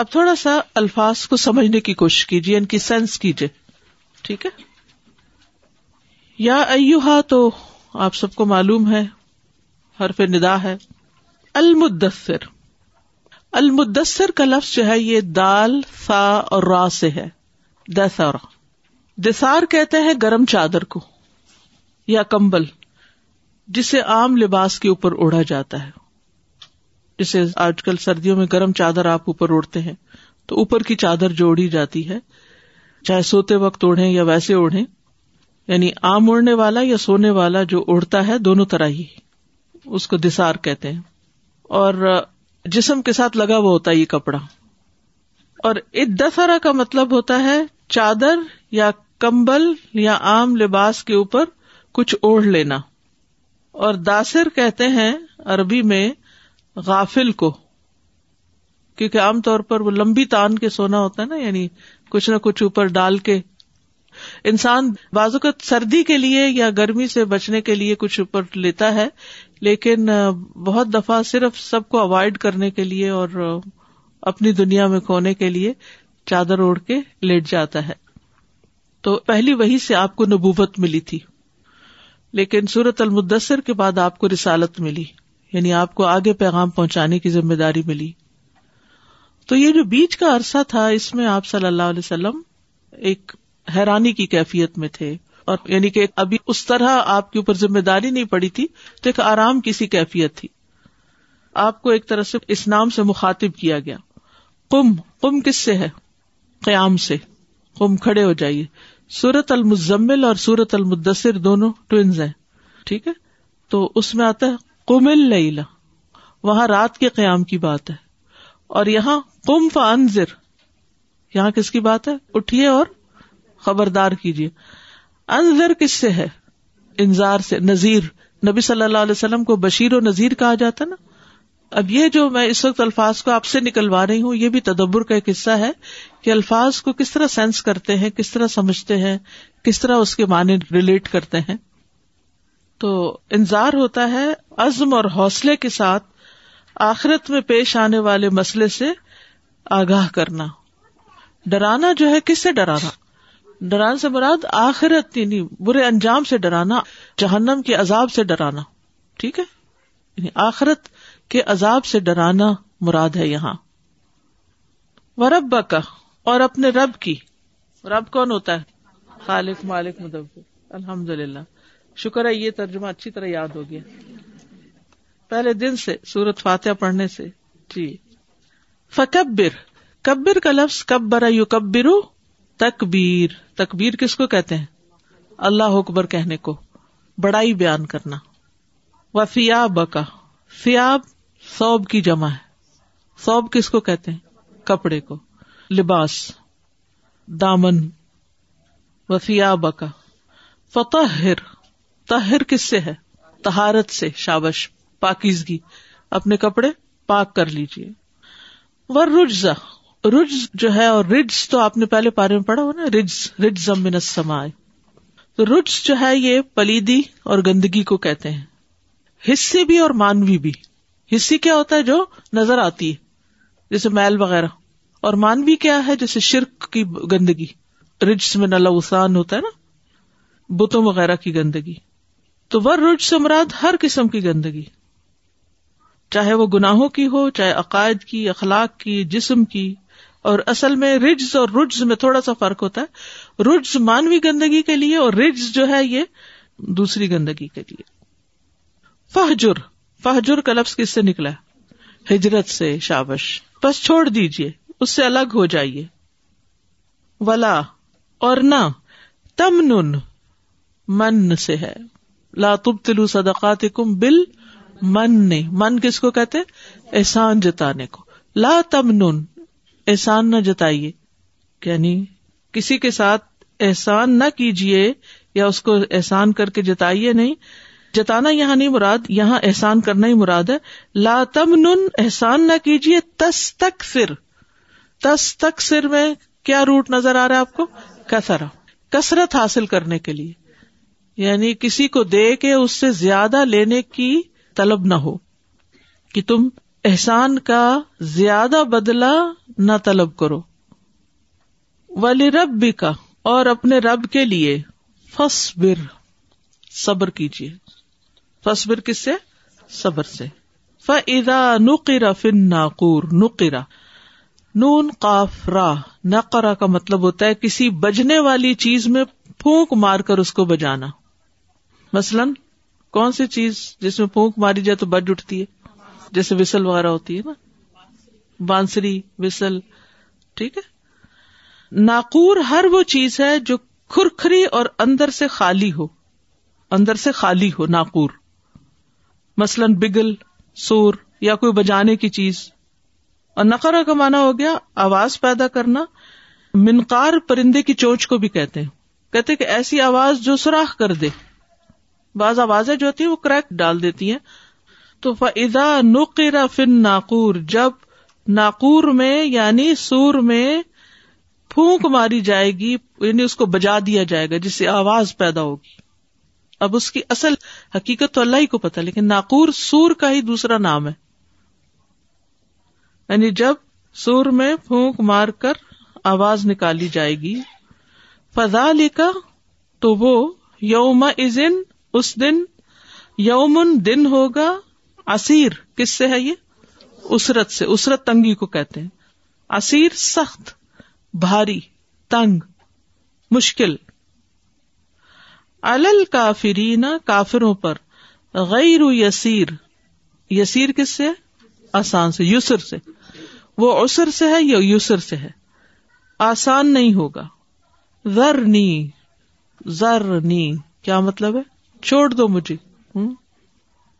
اب تھوڑا سا الفاظ کو سمجھنے کی کوشش کیجیے، ان کی سینس کیجیے۔ ٹھیک ہے؟ یا ایوہا، تو آپ سب کو معلوم ہے، حرف ندا ہے۔ المدثر۔ المدثر کا لفظ جو ہے، یہ دال فا اور را سے ہے۔ دسارا دسار کہتے ہیں گرم چادر کو یا کمبل، جسے عام لباس کے اوپر اوڑھا جاتا ہے۔ جسے آج کل سردیوں میں گرم چادر آپ اوپر اوڑھتے ہیں، تو اوپر کی چادر جو اوڑھی جاتی ہے، چاہے سوتے وقت اوڑھے یا ویسے اوڑھے یعنی آم اوڑھنے والا یا سونے والا جو اوڑھتا ہے دونوں طرح ہی، اس کو دسار کہتے ہیں۔ اور جسم کے ساتھ لگا ہوا ہوتا ہے یہ کپڑا۔ اور ادسرا کا مطلب ہوتا ہے چادر یا کمبل یا عام لباس کے اوپر کچھ اوڑھ لینا۔ اور داسر کہتے ہیں عربی میں غافل کو، کیونکہ عام طور پر وہ لمبی تان کے سونا ہوتا ہے نا یعنی کچھ نہ کچھ اوپر ڈال کے۔ انسان بازو کا سردی کے لیے یا گرمی سے بچنے کے لیے کچھ اوپر لیتا ہے، لیکن بہت دفعہ صرف سب کو اوائڈ کرنے کے لیے اور اپنی دنیا میں کھونے کے لیے چادر اوڑھ کے لیٹ جاتا ہے۔ تو پہلی وہی سے آپ کو نبوت ملی تھی، لیکن سورت المدثر کے بعد آپ کو رسالت ملی۔ یعنی آپ کو آگے پیغام پہنچانے کی ذمہ داری ملی۔ تو یہ جو بیچ کا عرصہ تھا، اس میں آپ صلی اللہ علیہ وسلم ایک حیرانی کی کیفیت میں تھے۔ اور یعنی کہ ابھی اس طرح آپ کے اوپر ذمہ داری نہیں پڑی تھی، تو ایک آرام کی سی کیفیت تھی۔ آپ کو ایک طرح سے اس نام سے مخاطب کیا گیا۔ کم کم کس سے ہے؟ قیام سے۔ کم کھڑے ہو جائیے۔ سورت المزمل اور سورت المدثر دونوں ٹوینز ہیں۔ ٹھیک ہے؟ تو اس میں آتا ہے کم اللیلا وہاں رات کے قیام کی بات ہے۔ اور یہاں کم فنزر یہاں کس کی بات ہے؟ اٹھیے اور خبردار کیجیے۔ انضر کس سے ہے؟ انضار سے، نذیر۔ نبی صلی اللہ علیہ وسلم کو بشیر و نذیر کہا جاتا نا۔ اب یہ جو میں اس وقت الفاظ کو آپ سے نکلوا رہی ہوں، یہ بھی تدبر کا ایک حصہ ہے کہ الفاظ کو کس طرح سینس کرتے ہیں، کس طرح سمجھتے ہیں، کس طرح اس کے معنی ریلیٹ کرتے ہیں۔ تو انظار ہوتا ہے عزم اور حوصلے کے ساتھ آخرت میں پیش آنے والے مسئلے سے آگاہ کرنا۔ ڈرانا جو ہے، کس سے ڈرانا؟ ڈرانا سے مراد آخرت یعنی برے انجام سے ڈرانا، جہنم کے عذاب سے ڈرانا۔ ٹھیک ہے؟ یعنی آخرت کے عذاب سے ڈرانا مراد ہے یہاں۔ ورب کا اور اپنے رب کی۔ رب کون ہوتا ہے؟ خالق، مالک مدب الحمد للہ شکر ہے، یہ ترجمہ اچھی طرح یاد ہو گیا۔ پہلے دن سے سورت فاتحہ پڑھنے سے۔ جی۔ فکبر۔ کبر کا لفظ کبر یو کبرو تکبیر۔ تکبیر کس کو کہتے ہیں؟ اللہ اکبر کہنے کو۔ بڑائی بیان کرنا۔ و فیاب کا فیاب سوب کی جمع ہے۔ سوب کس کو کہتے ہیں؟ کپڑے کو۔ لباس۔ دامن۔ و فیاب کا فتح تہر کس سے ہے؟ تہارت سے، شابش، پاکیزگی۔ اپنے کپڑے پاک کر لیجیے ور رجزا رج جو ہے اور رج تو آپ نے پہلے پارے میں پڑھا ہو نا؟ رج رج زمین سمائے تو رج جو ہے یہ پلیدی اور گندگی کو کہتے ہیں۔ حصے بھی اور مانوی بھی۔ حصے کیا ہوتا ہے جو نظر آتی ہے؟ جیسے میل وغیرہ۔ اور مانوی کیا ہے؟ جیسے شرک کی گندگی۔ رج میں نلاسان ہوتا ہے نا؟ بتوں وغیرہ کی گندگی۔ تو ور رج سے مراد ہر قسم کی گندگی چاہے وہ گناہوں کی ہو، چاہے عقائد کی، اخلاق کی، جسم کی، اور اصل میں رجز اور رجز میں تھوڑا سا فرق ہوتا ہے۔ رجز مانوی گندگی کے لیے اور رجز جو ہے یہ دوسری گندگی کے لیے۔ فہجر فہجر کا لفظ کس سے نکلا؟ ہجرت سے، شابش۔ بس چھوڑ دیجیے اس سے الگ ہو جائیے۔ ولا، اور نہ تمن من سے ہے۔ لا تب تلو صدقات کم بل من نے من کس کو کہتے احسان جتانے کو. لا تمن احسان نہ جتائیے. یعنی کسی کے ساتھ احسان نہ کیجیے یا اس کو احسان کر کے جتائیے نہیں. جتانا یہاں نہیں مراد، یہاں احسان کرنا ہی مراد ہے. لا تم احسان نہ کیجیے تس تک سر تس تک سر میں کیا روٹ نظر آ رہا ہے آپ کو؟ کسرا کسرت حاصل کرنے کے لیے. یعنی کسی کو دے کے اس سے زیادہ لینے کی طلب نہ ہو کہ تم احسان کا زیادہ بدلا نہ طلب کرو۔ ولی رب بھی کا اور اپنے رب کے لیے فصبر صبر کیجیے فصبر کس سے؟ صبر سے۔ فضا نقرا فن ناقور نقرا نون، قاف، را۔ نقرا کا مطلب ہوتا ہے کسی بجنے والی چیز میں پھونک مار کر اس کو بجانا۔ مثلاً کون سی چیز جس میں پھونک ماری جائے تو بج اٹھتی ہے؟ جیسے وسل وغیرہ ہوتی ہے نا؟ بانسری وسل، ٹھیک ہے؟ ناکور ہر وہ چیز ہے جو کھرکھری اور اندر سے خالی ہو، اندر سے خالی ہو ناکور مثلاً بگل، سور یا کوئی بجانے کی چیز۔ اور نقرہ کا مانا ہو گیا آواز پیدا کرنا۔ منقار پرندے کی چونچ کو بھی کہتے ہیں۔ کہتے کہ ایسی آواز جو سوراخ کر دے۔ بعض آوازیں جو ہوتی ہیں وہ کریک ڈال دیتی ہیں۔ تو فضا نقرا فن ناقور جب ناقور میں یعنی سور میں پھونک ماری جائے گی یعنی اس کو بجا دیا جائے گا، جس سے آواز پیدا ہوگی۔ اب اس کی اصل حقیقت تو اللہ ہی کو پتا لیکن ناقور سور کا ہی دوسرا نام ہے۔ یعنی جب سور میں پھونک مار کر آواز نکالی جائے گی فضا لکھا تو وہ یوم ازن اس دن یومن دن ہوگا اسیر. کس سے ہے یہ؟ اسرت سے. اسرت تنگی کو کہتے ہیں. اسیر سخت، بھاری، تنگ، مشکل. الل کافرین کافروں پر. غیر یسیر. یسیر کس سے آسان سے. یسر سے. وہ اسر سے ہے یا یسر سے ہے؟ آسان نہیں ہوگا. زر نی زر نی کیا مطلب ہے؟ چھوڑ دو مجھے۔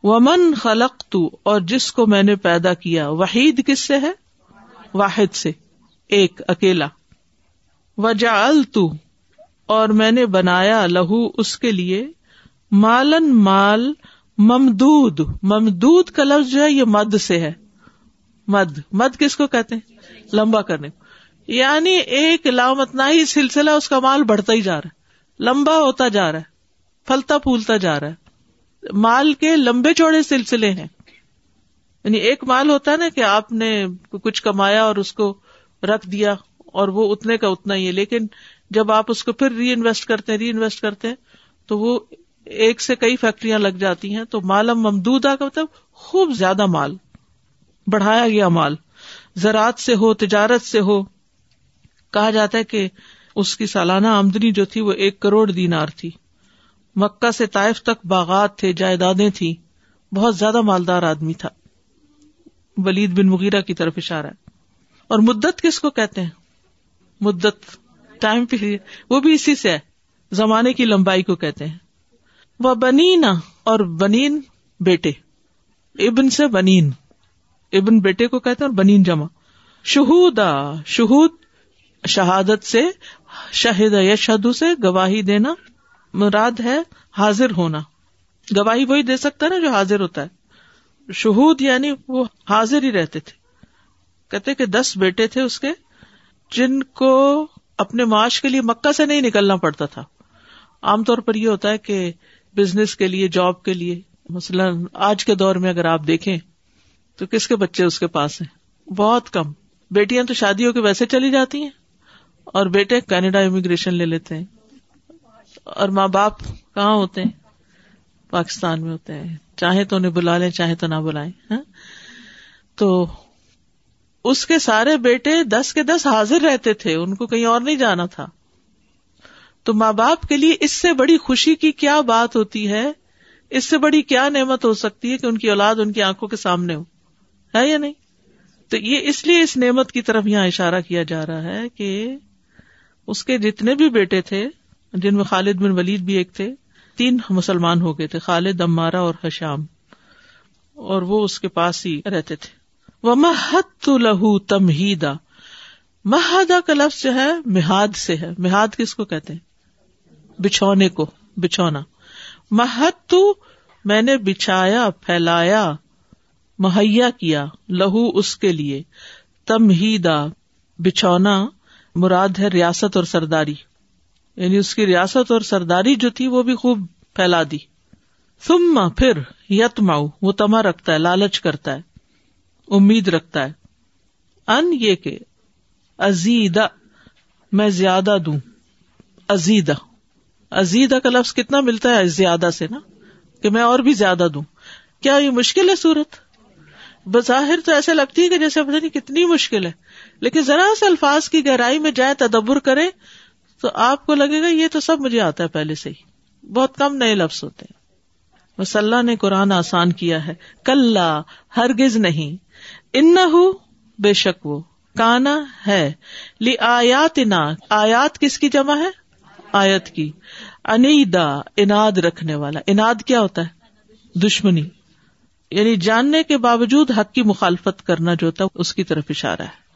ومن خلق تو اور جس کو میں نے پیدا کیا۔ وحید کس سے ہے؟ واحد سے۔ ایک، اکیلا۔ وجا تو اور میں نے بنایا لہو اس کے لیے۔ مالن مال، ممدود۔ ممدود کا لفظ جو ہے، یہ مد سے ہے۔ مد۔ مد کس کو کہتے ہیں؟ لمبا کرنے کو۔ یعنی ایک لامتنا ہی سلسلہ، اس کا مال بڑھتا ہی جا رہا ہے۔ لمبا ہوتا جا رہا ہے۔ پھلتا پھولتا جا رہا ہے۔ مال کے لمبے چوڑے سلسلے ہیں۔ یعنی ایک مال ہوتا ہے نا کہ آپ نے کچھ کمایا اور اس کو رکھ دیا اور وہ اتنے کا اتنا ہی ہے۔ لیکن جب آپ اس کو پھر ری انویسٹ کرتے ہیں ری انویسٹ کرتے ہیں، تو وہ ایک سے کئی فیکٹریاں لگ جاتی ہیں۔ تو مالم ممدود کا مطلب خوب زیادہ مال، بڑھایا گیا مال۔ زراعت سے ہو، تجارت سے ہو، کہا جاتا ہے کہ اس کی سالانہ آمدنی جو تھی وہ ایک کروڑ دینار تھی۔ مکہ سے طائف تک باغات تھے، جائیدادیں تھی بہت زیادہ مالدار آدمی تھا۔ ولید بن مغیرہ کی طرف اشارہ۔ اور مدت کس کو کہتے ہیں؟ مدت ٹائم پیریڈ وہ بھی اسی سے ہے۔ زمانے کی لمبائی کو کہتے ہیں۔ وہ بنینا اور بنین بیٹے۔ ابن سے بنین۔ ابن بیٹے کو کہتے ہیں اور بنین جمع۔ شہودا، شہود، شہادت سے شاہد یشہدو سے گواہی دینا۔ مراد ہے حاضر ہونا۔ گواہی وہی دے سکتا ہے نا جو حاضر ہوتا ہے۔ شہود یعنی وہ حاضر ہی رہتے تھے۔ کہتے کہ دس بیٹے تھے اس کے، جن کو اپنے معاش کے لیے مکہ سے نہیں نکلنا پڑتا تھا۔ عام طور پر یہ ہوتا ہے کہ بزنس کے لیے، جاب کے لیے۔ مثلاً آج کے دور میں اگر آپ دیکھیں تو کس کے بچے اس کے پاس ہیں؟ بہت کم۔ بیٹیاں تو شادیوں کے ویسے چلی جاتی ہیں اور بیٹے کینیڈا امیگریشن لے لیتے ہیں۔ اور ماں باپ کہاں ہوتے ہیں؟ پاکستان میں ہوتے ہیں۔ چاہے تو انہیں بلا لیں، چاہے تو نہ بلائیں ہاں؟ تو اس کے سارے بیٹے دس کے دس حاضر رہتے تھے، ان کو کہیں اور نہیں جانا تھا۔ تو ماں باپ کے لیے اس سے بڑی خوشی کی کیا بات ہوتی ہے؟ اس سے بڑی کیا نعمت ہو سکتی ہے کہ ان کی اولاد ان کی آنکھوں کے سامنے ہو؟ ہے یا نہیں؟ تو یہ اس لیے اس نعمت کی طرف یہاں اشارہ کیا جا رہا ہے کہ اس کے جتنے بھی بیٹے تھے جن میں خالد بن ولید بھی ایک تھے، تین مسلمان ہو گئے تھے، خالد امارا اور حشام اور وہ اس کے پاس ہی رہتے تھے۔ وہ محت لہو تمہیدا مہادا کا لفظ جو ہے، مہاد سے ہے۔ مہاد کس کو کہتے ہیں؟ بچھونے کو، بچھونا۔ محت میں نے بچھایا، پھیلایا، مہیا کیا لہو اس کے لیے۔ تمہیدا، بچھونا، مراد ہے ریاست اور سرداری۔ یعنی اس کی ریاست اور سرداری جو تھی وہ بھی خوب پھیلا دی۔ ثم پھر یت ماؤ وہ تما رکھتا ہے، لالچ کرتا ہے، امید رکھتا ہے۔ ان یہ کہ ازیدا میں زیادہ دوں۔ ازیدا ازیدا کا لفظ کتنا ملتا ہے زیادہ سے نا؟ کہ میں اور بھی زیادہ دوں۔ کیا یہ مشکل ہے سورت بظاہر تو ایسے لگتی ہے کہ جیسے پتہ نہیں کتنی مشکل ہے، لیکن ذرا سے الفاظ کی گہرائی میں جائے، تدبر کرے تو آپ کو لگے گا یہ تو سب مجھے آتا ہے پہلے سے ہی۔ بہت کم نئے لفظ ہوتے ہیں۔ مسلح نے قرآن آسان کیا ہے۔ کل ہرگز نہیں۔ ان بے شک وہ۔ کانا ہے۔ لی آیات آیات کس کی جمع ہے؟ آیت کی۔ انیدا، اناد رکھنے والا۔ اناد کیا ہوتا ہے؟ دشمنی۔ یعنی جاننے کے باوجود حق کی مخالفت کرنا جو ہوتا ہے، اس کی طرف اشارہ ہے۔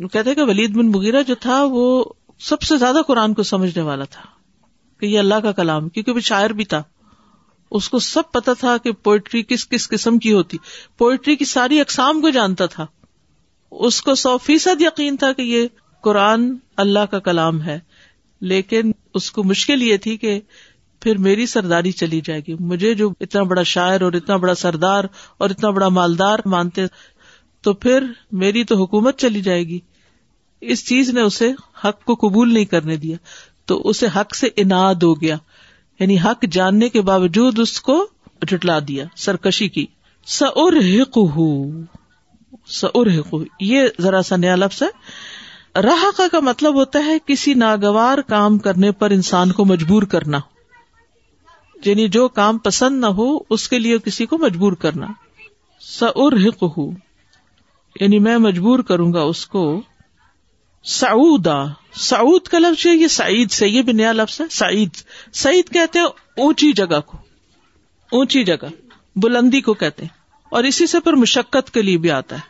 وہ کہتے کہ ولید بن مغیرہ جو تھا، وہ سب سے زیادہ قرآن کو سمجھنے والا تھا کہ یہ اللہ کا کلام، کیونکہ وہ شاعر بھی تھا۔ اس کو سب پتا تھا کہ پوئٹری کس کس قسم کی ہوتی۔ پوئٹری کی ساری اقسام کو جانتا تھا۔ اس کو سو فیصد یقین تھا کہ یہ قرآن اللہ کا کلام ہے۔ لیکن اس کو مشکل یہ تھی کہ پھر میری سرداری چلی جائے گی۔ مجھے جو اتنا بڑا شاعر اور اتنا بڑا سردار اور اتنا بڑا مالدار مانتے تو پھر میری تو حکومت چلی جائے گی۔ اس چیز نے اسے حق کو قبول نہیں کرنے دیا، تو اسے حق سے اناد ہو گیا۔ یعنی حق جاننے کے باوجود اس کو جٹلا دیا، سرکشی کی۔ سر سر یہ ذرا سا نیا لفظ ہے۔ راہ کا مطلب ہوتا ہے کسی ناگوار کام کرنے پر انسان کو مجبور کرنا۔ یعنی جو کام پسند نہ ہو، اس کے لیے کسی کو مجبور کرنا۔ سر یعنی میں مجبور کروں گا اس کو۔ سعودا. سعود کا لفظ یہ سعید سے، یہ بھی نیا لفظ ہے، سعید. سعید کہتے ہیں اونچی جگہ کو، اونچی جگہ، بلندی کو کہتے ہیں۔ اور اسی سے پر مشقت کے لیے بھی آتا ہے۔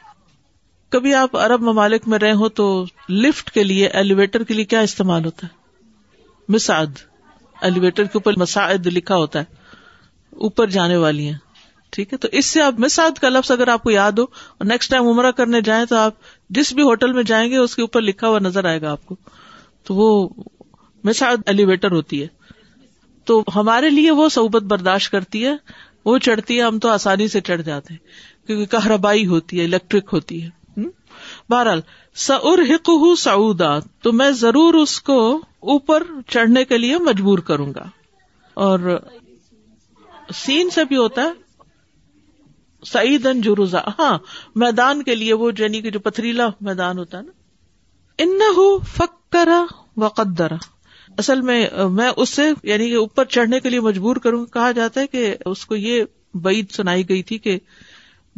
کبھی آپ عرب ممالک میں رہے ہو تو لفٹ کے لیے ایلیویٹر کے لیے کیا استعمال ہوتا ہے؟ مساعد. ایلیویٹر کے اوپر مساعد لکھا ہوتا ہے۔ اوپر جانے والی ہیں۔ ٹھیک ہے؟ تو اس سے آپ مساعد کا لفظ اگر آپ کو یاد ہو، اور نیکسٹ ٹائم عمرہ کرنے جائیں تو آپ جس بھی ہوٹل میں جائیں گے، اس کے اوپر لکھا ہوا نظر آئے گا آپ کو۔ تو وہ مساعد ایلیویٹر ہوتی ہے۔ تو ہمارے لیے وہ صحبت برداشت کرتی ہے۔ وہ چڑھتی ہے، ہم تو آسانی سے چڑھ جاتے ہیں۔ کیونکہ کہربائی ہوتی ہے الیکٹرک ہوتی ہے۔ بہرحال سعر حق سعودا، تو میں ضرور اس کو اوپر چڑھنے کے لیے مجبور کروں گا۔ اور سین سے بھی ہوتا ہے۔ سعید ان جروزا ہاں میدان کے لیے وہ جنی یعنی کہ جو پتھریلا میدان ہوتا ہے نا۔ ان فکرا و قدرا اصل میں میں اس سے یعنی کہ اوپر چڑھنے کے لیے مجبور کروں، کہا جاتا ہے کہ اس کو یہ بعید سنائی گئی تھی کہ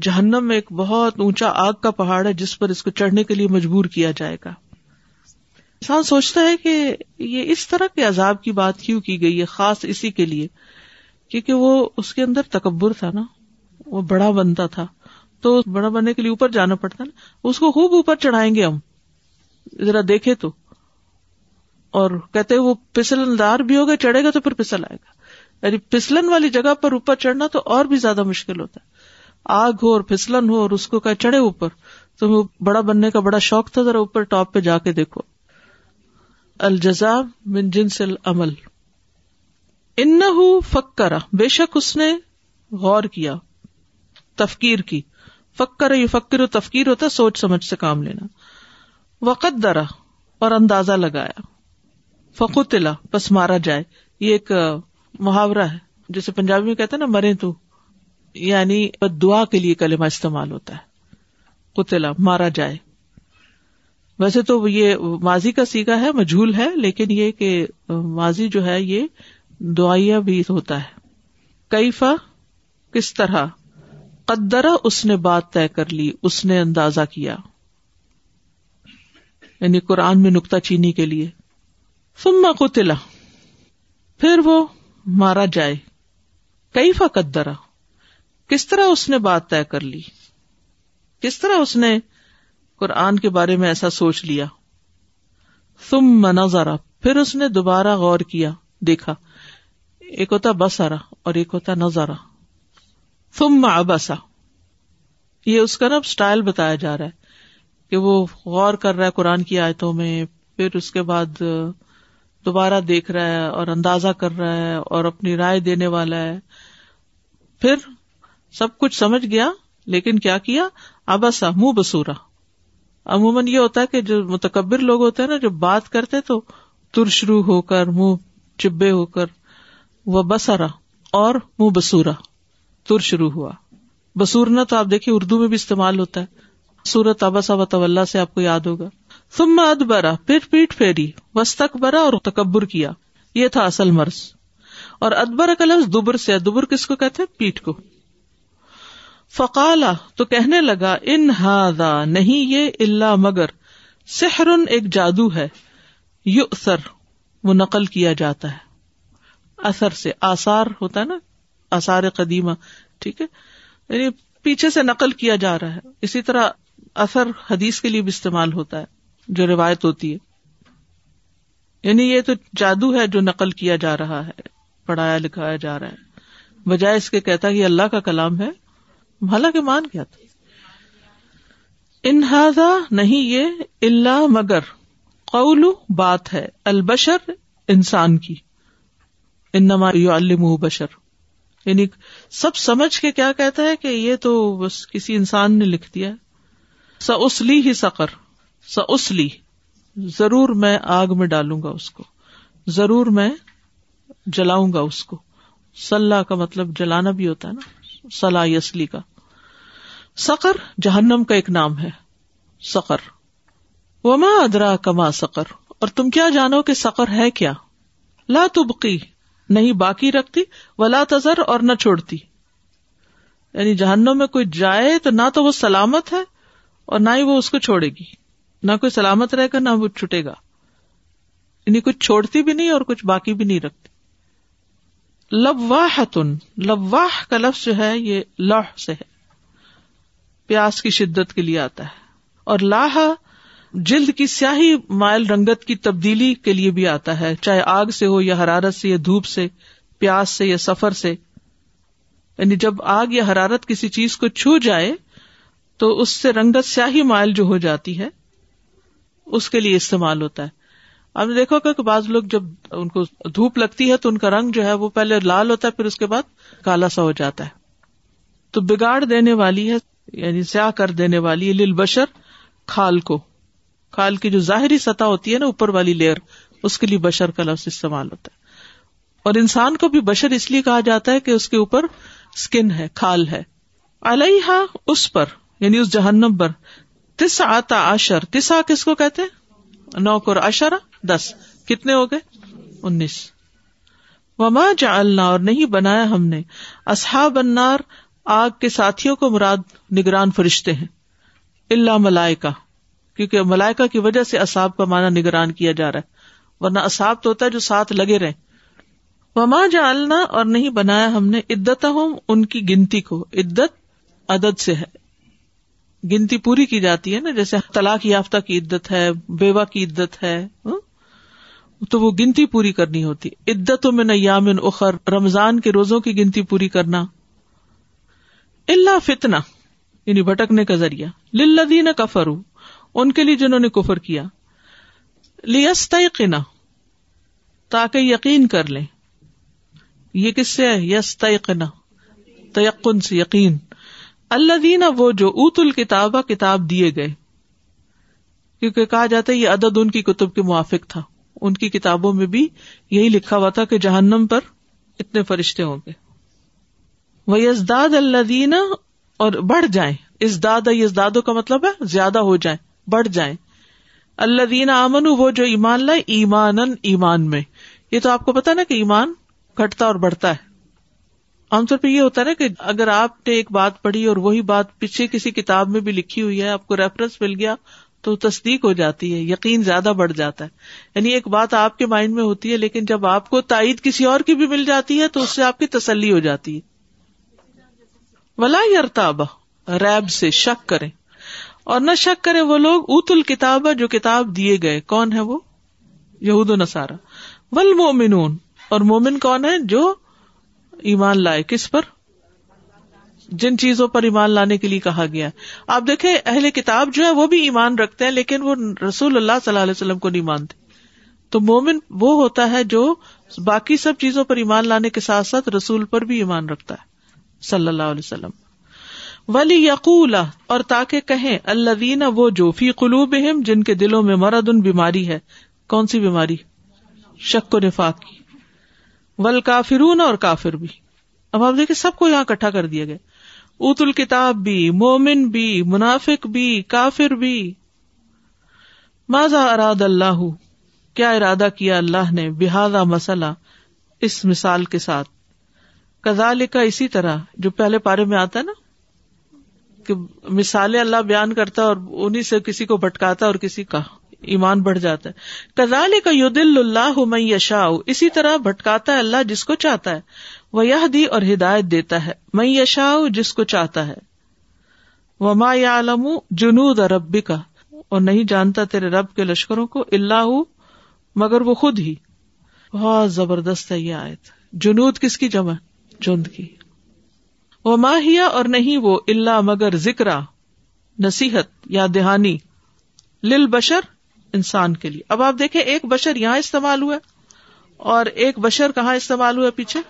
جہنم میں ایک بہت اونچا آگ کا پہاڑ ہے جس پر اس کو چڑھنے کے لیے مجبور کیا جائے گا۔ انسان سوچتا ہے کہ یہ اس طرح کے عذاب کی بات کیوں کی گئی ہے، خاص اسی کے لیے، کیونکہ وہ اس کے اندر تکبر تھا نا۔ وہ بڑا بنتا تھا۔ تو بڑا بننے کے لیے اوپر جانا پڑتا نا۔ اس کو خوب اوپر چڑھائیں گے ہم۔ ذرا دیکھے تو۔ اور کہتے وہ پسل دار بھی ہوگا، چڑھے گا تو پھر پسل آئے گا۔ یعنی پسلن والی جگہ پر اوپر چڑھنا تو اور بھی زیادہ مشکل ہوتا ہے۔ آگ ہو اور پھسلن ہو اور اس کو کہ چڑھے اوپر۔ تو بڑا بننے کا بڑا شوق تھا، ذرا اوپر ٹاپ پہ جا کے دیکھو۔ الجزا من جنس العمل۔ ان فکرا بے شک اس نے غور کیا۔ تفکیر کی۔ فکر یو فکر و تفکیر ہوتا سوچ سمجھ سے کام لینا۔ وقت درا اور اندازہ لگایا۔ فقوتلا بس مارا جائے۔ یہ ایک محاورہ ہے، جسے پنجابی میں کہتے نا، مرے تو۔ یعنی دعا کے لیے کلمہ استعمال ہوتا ہے۔ قتلا، مارا جائے۔ ویسے تو یہ ماضی کا سیگا ہے، مجھول ہے، لیکن یہ کہ ماضی جو ہے، یہ دعائیا بھی ہوتا ہے۔ کئی فا کس طرح؟ قدرا اس نے بات طے کر لی، اس نے اندازہ کیا۔ یعنی قرآن میں نکتا چینی کے لیے۔ فما قتلا پھر وہ مارا جائے۔ کئی فا قدرا کس طرح اس نے بات طے کر لی؟ کس طرح اس نے قرآن کے بارے میں ایسا سوچ لیا؟ تم منظرا پھر اس نے دوبارہ غور کیا، دیکھا۔ ایک ہوتا بسارا اور ایک ہوتا نظارا تم ابسا یہ اس کا نا اسٹائل بتایا جا رہا ہے کہ وہ غور کر رہا ہے قرآن کی آیتوں میں، پھر اس کے بعد دوبارہ دیکھ رہا ہے اور اندازہ کر رہا ہے اور اپنی رائے دینے والا ہے۔ پھر سب کچھ سمجھ گیا، لیکن کیا کیا؟ ابسا منہ بسورا عموماً یہ ہوتا ہے کہ جو متکبر لوگ ہوتے ہیں نا، جو بات کرتے تو ترشرو ہو کر، منہ چبے ہو کر وہ بسرا اور منہ بسورا ترشرو ہوا۔ بسورنا تو آپ دیکھیے اردو میں بھی استعمال ہوتا ہے۔ سورت ابسا و طلّہ سے آپ کو یاد ہوگا۔ ثم ادبرا، پھر پیٹ پھیری وسط برا اور تکبر کیا۔ یہ تھا اصل مرض۔ اور ادبر کا لفظ دبر سے دبر کس کو کہتے پیٹ کو۔ فقالا، تو کہنے لگا، ان ہادا نہیں یہ اللہ مگر سحر ایک جادو ہے۔ یو اثر وہ نقل کیا جاتا ہے۔ اثر سے آسار ہوتا ہے نا۔ آسار قدیمہ، ٹھیک ہے؟ یعنی پیچھے سے نقل کیا جا رہا ہے۔ اسی طرح اثر حدیث کے لیے بھی استعمال ہوتا ہے، جو روایت ہوتی ہے۔ یعنی یہ تو جادو ہے جو نقل کیا جا رہا ہے، پڑھایا لکھایا جا رہا ہے۔ بجائے اس کے کہتا کہ اللہ کا کلام ہے۔ حالانکہ مان کیا تھا۔ انہذا نہیں یہ اللہ مگر قول بات ہے، البشر انسان کی۔ انما یعلم بشر۔ یعنی سب سمجھ کے کیا کہتا ہے کہ یہ تو بس کسی انسان نے لکھ دیا س ہی سقر س اسلی ضرور میں آگ میں ڈالوں گا اس کو۔ ضرور میں جلاؤں گا اس کو۔ سلح کا مطلب جلانا بھی ہوتا ہے نا۔ سلا یسلی کا۔ سقر جہنم کا ایک نام ہے۔ سقر۔ وما ادرا کما سقر۔ اور تم کیا جانو کہ سقر ہے کیا؟ لا تبقی۔ نہیں باقی رکھتی، ولا تذر اور نہ چھوڑتی۔ یعنی جہنم میں کوئی جائے تو نہ تو وہ سلامت ہے اور نہ ہی وہ اس کو چھوڑے گی۔ نہ کوئی سلامت رہے گا، نہ وہ چھٹے گا۔ یعنی کچھ چھوڑتی بھی نہیں اور کچھ باقی بھی نہیں رکھتی۔ لواہ تن لواہ کا لفظ جو ہے، یہ لوہ سے ہے۔ پیاس کی شدت کے لیے آتا ہے۔ اور لاہ جلد کی سیاہی مائل رنگت کی تبدیلی کے لیے بھی آتا ہے، چاہے آگ سے ہو یا حرارت سے یا دھوپ سے، پیاس سے یا سفر سے۔ یعنی جب آگ یا حرارت کسی چیز کو چھو جائے، تو اس سے رنگت سیاہی مائل جو ہو جاتی ہے، اس کے لیے استعمال ہوتا ہے۔ آپ نے دیکھو کہ بعض لوگ جب ان کو دھوپ لگتی ہے تو ان کا رنگ جو ہے وہ پہلے لال ہوتا ہے، پھر اس کے بعد کالا سا ہو جاتا ہے۔ تو بگاڑ دینے والی ہے یعنی سیاہ کر دینے والی ہے لل بشر کھال کو۔ کھال کی جو ظاہری سطح ہوتی ہے نا اوپر والی لیئر اس کے لیے بشر کا لفظ استعمال ہوتا ہے۔ اور انسان کو بھی بشر اس لیے کہا جاتا ہے کہ اس کے اوپر اسکن ہے، کھال ہے۔ علیہ اس پر یعنی اس جہنم پر۔ تس آتا آشر تسا کس کو کہتے نو کو اشرا دس۔ کتنے ہو گئے؟ انیس۔ وما جعلنا، اور نہیں بنایا ہم نے۔ اصحاب النار، آگ کے ساتھیوں کو مراد نگران فرشتے ہیں۔ اللہ ملائکا کیونکہ ملائکا کی وجہ سے اصاب کا معنی نگران کیا جا رہا ہے۔ ورنہ اصاب تو ہوتا ہے جو ساتھ لگے رہے وما جعلنا اور نہیں بنایا ہم نے عدت ہوں ان کی گنتی کو۔ عدت عدد سے ہے۔ گنتی پوری کی جاتی ہے نا، جیسے طلاق یافتہ کی عدت ہے، بیوہ کی عدت ہے۔ ہاں؟ تو وہ گنتی پوری کرنی ہوتی۔ عدتوں میں نیامن اخر، رمضان کے روزوں کی گنتی پوری کرنا۔ اللہ فتنا یعنی بھٹکنے کا ذریعہ۔ لدین کفرو ان کے لیے جنہوں نے کفر کیا۔ لیست تاکہ یقین کر لیں۔ یہ کس سے ہے؟ یس تیقن سے یقین۔ اللہ دینا وہ جو اوت الکتاب کتاب دیے گئے۔ کیونکہ کہا جاتا ہے یہ عدد ان کی کتب کے موافق تھا۔ ان کی کتابوں میں بھی یہی لکھا ہوا تھا کہ جہنم پر اتنے فرشتے ہوں گے۔ وہ یزداد اللہ دینا اور بڑھ جائیں۔ ازداد، یزدادوں کا مطلب ہے زیادہ ہو جائیں۔ بڑھ جائیں۔ اللہ دینا امن وہ جو ایمان لائے ایمان ایمان میں۔ یہ تو آپ کو پتا نا کہ ایمان گھٹتا اور بڑھتا ہے۔ عام طور پہ یہ ہوتا ہے نا کہ اگر آپ نے ایک بات پڑھی اور وہی بات پیچھے کسی کتاب میں بھی لکھی ہوئی ہے، آپ کو ریفرنس مل گیا، تو تصدیق ہو جاتی ہے، یقین زیادہ بڑھ جاتا ہے۔ یعنی ایک بات آپ کے مائنڈ میں ہوتی ہے، لیکن جب آپ کو تائید کسی اور کی بھی مل جاتی ہے، تو اس سے آپ کی تسلی ہو جاتی ہے۔ ولا یرتاب ریب سے شک کرے اور نہ شک کرے وہ لوگ ات الکتاب جو کتاب دیے گئے۔ کون ہے وہ؟ یہود و نسارا ول مومنون اور مومن کون ہے جو ایمان لائے؟ کس پر؟ جن چیزوں پر ایمان لانے کے لیے کہا گیا۔ آپ دیکھیں، اہل کتاب جو ہے وہ بھی ایمان رکھتے ہیں، لیکن وہ رسول اللہ صلی اللہ علیہ وسلم کو نہیں مانتے۔ تو مومن وہ ہوتا ہے جو باقی سب چیزوں پر ایمان لانے کے ساتھ ساتھ رسول پر بھی ایمان رکھتا ہے۔ صلی اللہ علیہ وسلم۔ ولی یقول اور تاکہ کہیں اللہ دینا وہ جو فی قلوب جن کے دلوں میں مرد ان بیماری ہے۔ کون سی بیماری؟ شک و نفاق کی۔ ول کافرون اور کافر بھی۔ اب آپ دیکھیں، سب کو یہاں کٹھا کر دیا گیا۔ ات الکتاب بھی، مومن بھی، منافق بھی، کافر بھی۔ ماضا اراد اللہ؟ کیا ارادہ کیا اللہ نے؟ بحادہ مسئلہ اس مثال کے ساتھ۔ کزال کا اسی طرح، جو پہلے پارے میں آتا ہے نا کہ مثالیں اللہ بیان کرتا ہے اور انہیں سے کسی کو بھٹکاتا اور کسی کا ایمان بڑھ جاتا ہے۔ کزال کا یو دل اللہ میں یشا اسی طرح بھٹکاتا ہے اللہ جس کو چاہتا ہے۔ وہ یہ دی اور ہدایت دیتا ہے۔ میں یشا جس کو چاہتا ہے۔ وہ ما یا عالم جنود ربی کا اور نہیں جانتا تیرے رب کے لشکروں کو اللہ، مگر وہ خود ہی۔ بہت زبردست ہے یہ آیت۔ جنود کس کی جمع؟ جند کی۔ وہ ماہیا اور نہیں وہ اللہ مگر ذکر، نصیحت یا دہانی لل بشر انسان کے لیے۔ اب آپ دیکھیں ایک بشر یہاں استعمال ہوا اور ایک بشر کہاں استعمال ہوا پیچھے؟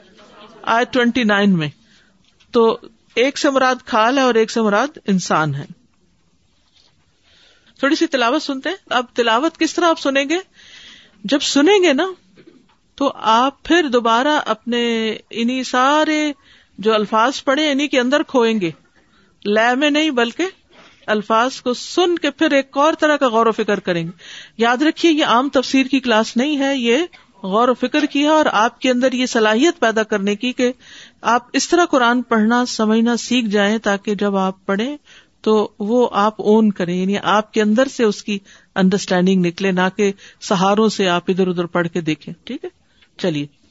آئے ٹوینٹی نائن میں۔ تو ایک سے مراد کھال ہے اور ایک سے مراد انسان ہے۔ تھوڑی سی تلاوت سنتے ہیں۔ اب تلاوت کس طرح آپ سنیں گے؟ جب سنیں گے نا تو آپ پھر دوبارہ اپنے انہیں سارے جو الفاظ پڑھے انہیں کے اندر کھوئیں گے۔ لے میں نہیں بلکہ الفاظ کو سن کے پھر ایک اور طرح کا غور و فکر کریں گے۔ یاد رکھیے، یہ عام تفسیر کی کلاس نہیں ہے، یہ غور و فکر کی ہے اور آپ کے اندر یہ صلاحیت پیدا کرنے کی کہ آپ اس طرح قرآن پڑھنا، سمجھنا سیکھ جائیں تاکہ جب آپ پڑھیں تو وہ آپ اون کریں۔ یعنی آپ کے اندر سے اس کی انڈرسٹینڈنگ نکلے، نہ کہ سہاروں سے آپ ادھر ادھر پڑھ کے دیکھیں۔ ٹھیک ہے؟ چلیے۔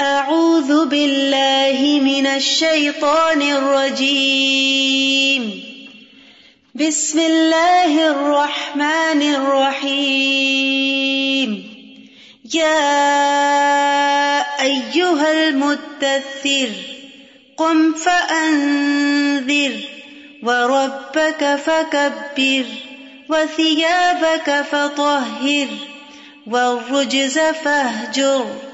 أعوذ بالله من الشيطان الرجيم. بسم الله الرحمن الرحيم. يا أيها المدثر قم فأنذر وربك فكبر وثيابك فطهر والرجز فاهجر.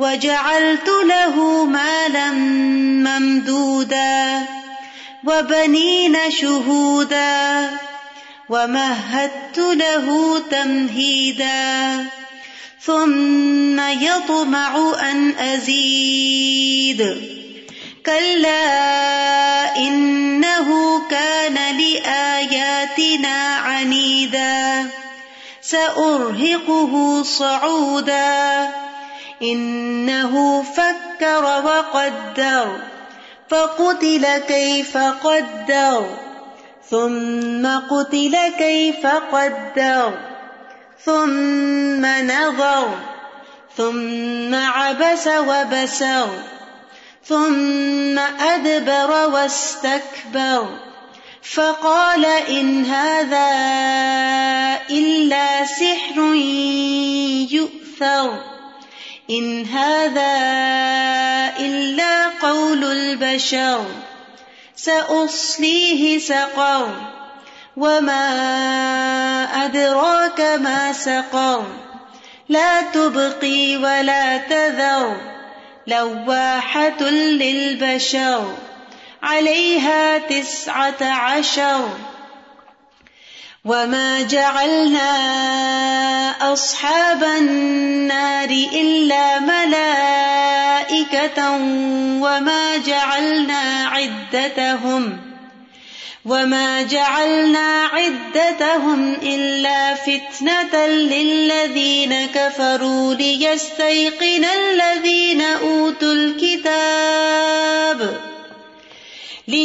وجعلت له مالا ممدودا وبنين شهودا ومهدت له تمهيدا ثم يطمع أن أزيد كلا إنه كان لآياتنا عنيدا سأرهقه صعودا إنه فكر وقدر فقتل كيف قدر ثم قتل كيف قدر ثم نظر ثم عبس وبسر ثم أدبر واستكبر فقال إن هذا إلا سحر يؤثر. إن هذا إلا قول البشر سأصليه سقر وما أدراك ما سقر لا تبقي ولا تذر لواحة للبشر عليها تسعة عشر. وما جعلنا أصحاب النار إلا ملائكة وما جعلنا عدتهم وما جعلنا عدتهم إلا فتنة للذين كفروا ليستيقن الذين أوتوا الكتاب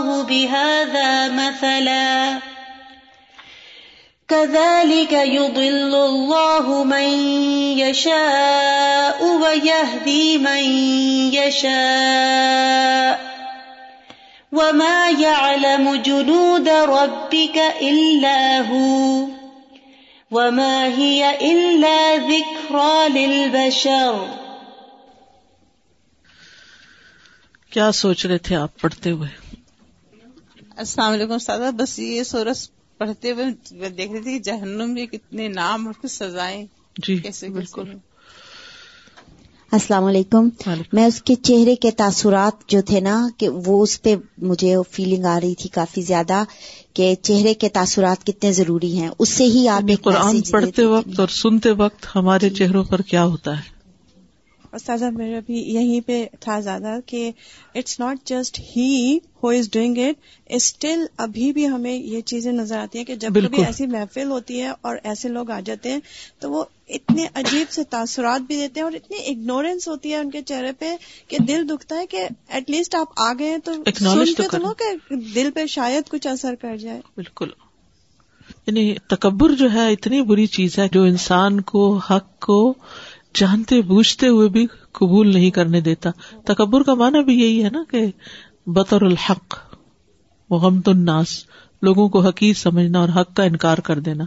الله بهذا مثلا. كذلك يضل الله من يشاء ويهدي من يشاء. وما يعلم جنود ربك إلا هو. وما هي إلا ذكرى للبشر. کیا سوچ رہے تھے آپ پڑھتے ہوئے؟ السلام علیکم استاد بس یہ سورس پڑھتے ہوئے دیکھ رہی تھی جہنم میں کتنے نام اور کچھ سزائیں جی کیسے بالکل۔ السلام علیکم۔ میں اس کے چہرے کے تاثرات جو تھے نا کہ وہ اس پہ مجھے فیلنگ آ رہی تھی کافی زیادہ کہ چہرے کے تاثرات کتنے ضروری ہیں۔ اس سے ہی آپ یعنی قرآن پڑھتے وقت اور سنتے وقت ہمارے چہروں پر کیا ہوتا ہے؟ استاذہ میرا بھی یہیں پہ تھا زیادہ کہ it's not just he who is doing it still ابھی بھی ہمیں یہ چیزیں نظر آتی ہیں کہ جب۔ کبھی ایسی محفل ہوتی ہے اور ایسے لوگ آ جاتے ہیں تو وہ اتنے عجیب سے تاثرات بھی دیتے ہیں اور اتنی اگنورینس ہوتی ہے ان کے چہرے پہ کہ دل دکھتا ہے کہ ایٹ لیسٹ آپ آ گئے تو سن تو کے تو۔ لو کہ دل پہ شاید کچھ اثر کر جائے بالکل یعنی تکبر جو ہے اتنی بری چیز ہے جو انسان کو حق کو جانتے بوجھتے ہوئے بھی قبول نہیں کرنے دیتا۔ تکبر کا معنی بھی یہی ہے نا کہ بطر الحق غمت الناس، لوگوں کو حقیق سمجھنا اور حق کا انکار کر دینا۔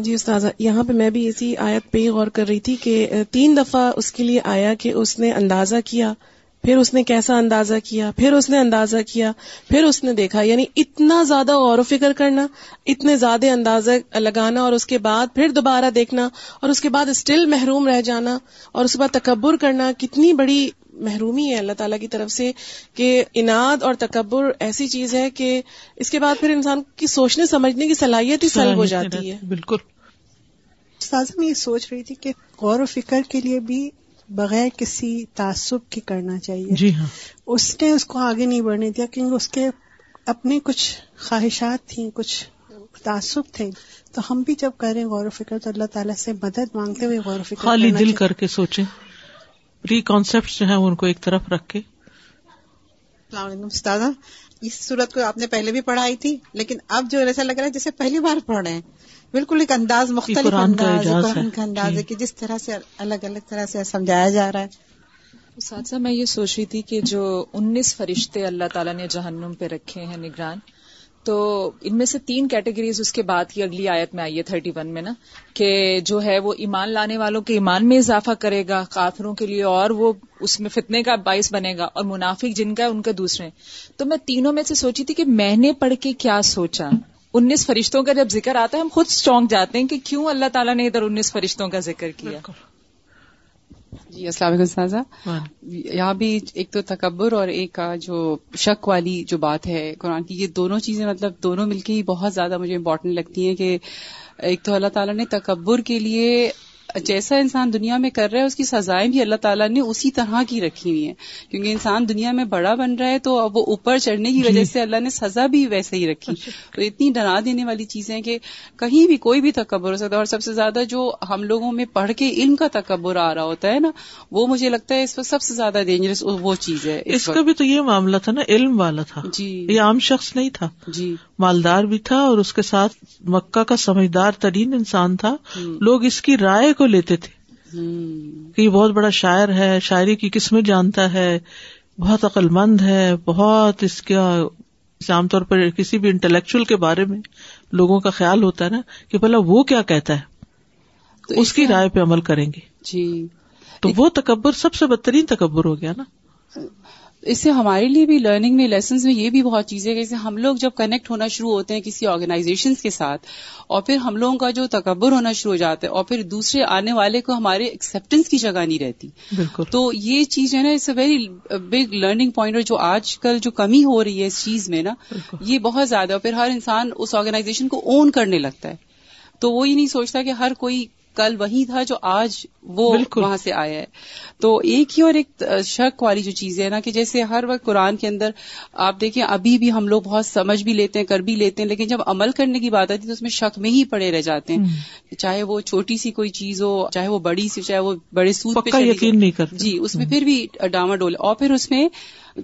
جی استاذہ، یہاں پہ میں بھی اسی آیت پہ غور کر رہی تھی کہ تین دفعہ اس کے لیے آیا کہ اس نے اندازہ کیا پھر اس نے کیسا اندازہ کیا؟ پھر اس نے اندازہ کیا؟ پھر اس نے دیکھا یعنی اتنا زیادہ غور و فکر کرنا اتنے زیادہ اندازہ لگانا اور اس کے بعد پھر دوبارہ دیکھنا اور اس کے بعد اسٹل محروم رہ جانا اور اس کے بعد تکبر کرنا کتنی بڑی محرومی ہے اللہ تعالیٰ کی طرف سے کہ اناد اور تکبر ایسی چیز ہے کہ اس کے بعد پھر انسان کی سوچنے سمجھنے کی صلاحیت ہی سلب ہو جاتی ہے بالکل۔ میں یہ سوچ رہی تھی کہ غور و فکر کے لیے بھی بغیر کسی تعصب کے کرنا چاہیے۔ جی ہاں۔ اس نے اس کو آگے نہیں بڑھنے دیا کیونکہ اس کے اپنی کچھ خواہشات تھیں کچھ تعصب تھے۔ تو ہم بھی جب کریں غور و فکر تو اللہ تعالیٰ سے مدد مانگتے ہوئے غور و فکر خالی دل۔ کر کے سوچیں۔ پری کانسیپٹ جو ہیں ان کو ایک طرف رکھ کے۔ السلام علیکم استاذہ۔ اس صورت کو آپ نے پہلے بھی پڑھائی تھی لیکن اب جو ایسا لگ رہا ہے جیسے پہلی بار پڑھ رہے ہیں۔ بالکل ایک انداز مختلف انداز۔ قرآن کا انداز۔ ہے کہ جس طرح سے الگ الگ طرح سے سمجھایا جا رہا ہے اساتذہ میں یہ سوچ رہی تھی کہ جو انیس فرشتے اللہ تعالیٰ نے جہنم پہ رکھے ہیں نگران تو ان میں سے تین کیٹیگریز اس کے بعد کی اگلی آیت میں آئی ہے تھرٹی ون میں نا کہ جو ہے وہ ایمان لانے والوں کے ایمان میں اضافہ کرے گا کافروں کے لیے اور وہ اس میں فتنے کا باعث بنے گا اور منافق جن کا ہے ان کا دوسرے تو میں تینوں میں سے سوچی تھی کہ میں نے پڑھ کے کیا سوچا انیس فرشتوں کا جب ذکر آتا ہے ہم خود چونک جاتے ہیں کہ کیوں اللہ تعالیٰ نے ادھر انیس فرشتوں کا ذکر کیا؟ جی السلام علیکم سازا یہاں بھی ایک تو تکبر اور ایک جو شک والی جو بات ہے قرآن کی یہ دونوں چیزیں مطلب دونوں مل کے ہی بہت زیادہ مجھے امپورٹنٹ لگتی ہیں کہ ایک تو اللہ تعالیٰ نے تکبر کے لیے جیسا انسان دنیا میں کر رہا ہے اس کی سزائیں بھی اللہ تعالیٰ نے اسی طرح کی رکھی ہوئی ہیں۔ کیونکہ انسان دنیا میں بڑا بن رہا ہے تو اب وہ اوپر چڑھنے کی وجہ سے اللہ نے سزا بھی ویسے ہی رکھی۔ تو اتنی ڈرا دینے والی چیزیں کہ کہیں بھی کوئی بھی تکبر ہو سکتا ہے۔ اور سب سے زیادہ جو ہم لوگوں میں پڑھ کے علم کا تکبر آ رہا ہوتا ہے نا وہ مجھے لگتا ہے اس وقت سب سے زیادہ ڈینجرس وہ چیز ہے۔ اس کا بھی تو یہ معاملہ تھا نا علم والا تھا۔ جی۔ یہ عام شخص نہیں تھا۔ جی۔ مالدار بھی تھا اور اس کے ساتھ مکہ کا سمجھدار ترین انسان تھا۔ لوگ اس کی رائے کو لیتے تھے۔ کہ یہ بہت بڑا شاعر ہے شاعری کی قسمیں جانتا ہے بہت عقل مند ہے بہت اس کا عام طور پر کسی بھی انٹلیکچل کے بارے میں لوگوں کا خیال ہوتا ہے نا کہ بھلا وہ کیا کہتا ہے۔ تو اس کی رائے پہ عمل کریں گے۔ جی۔ تو وہ تکبر سب سے بدترین تکبر ہو گیا نا۔ اس سے ہمارے لیے بھی لرننگ میں لیسنز میں یہ بھی بہت چیزیں جیسے ہم لوگ جب کنیکٹ ہونا شروع ہوتے ہیں کسی آرگنائزیشن کے ساتھ اور پھر ہم لوگوں کا جو تکبر ہونا شروع ہو جاتا ہے اور پھر دوسرے آنے والے کو ہمارے ایکسپٹینس کی جگہ نہیں رہتی۔ بالکل۔ تو یہ چیز ہے نا it's a very big learning point اور جو آج کل جو کمی ہو رہی ہے اس چیز میں نا یہ بہت زیادہ اور پھر ہر انسان اس آرگنائزیشن کو اون کرنے لگتا ہے۔ تو وہ یہ نہیں سوچتا کہ ہر کوئی کل وہی تھا جو آج وہ وہاں سے آیا ہے۔ تو ایک ہی اور ایک شک والی جو چیز ہے نا کہ جیسے ہر وقت قرآن کے اندر آپ دیکھیں ابھی بھی ہم لوگ بہت سمجھ بھی لیتے ہیں کر بھی لیتے ہیں لیکن جب عمل کرنے کی بات آتی ہے تو اس میں شک میں ہی پڑے رہ جاتے ہیں۔ چاہے وہ چھوٹی سی کوئی چیز ہو چاہے وہ بڑی سی چاہے وہ بڑے سود پہ یقین نہیں کرتے جی اس میں پھر بھی ڈاما ڈول۔ اور پھر اس میں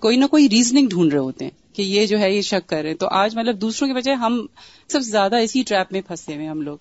کوئی نہ کوئی ریزننگ ڈھونڈ رہے ہوتے ہیں کہ یہ جو ہے یہ شک کر رہے ہیں۔ تو آج مطلب دوسروں کے بجائے ہم سب سے زیادہ اسی ٹریپ میں پھنسے ہوئے ہم لوگ۔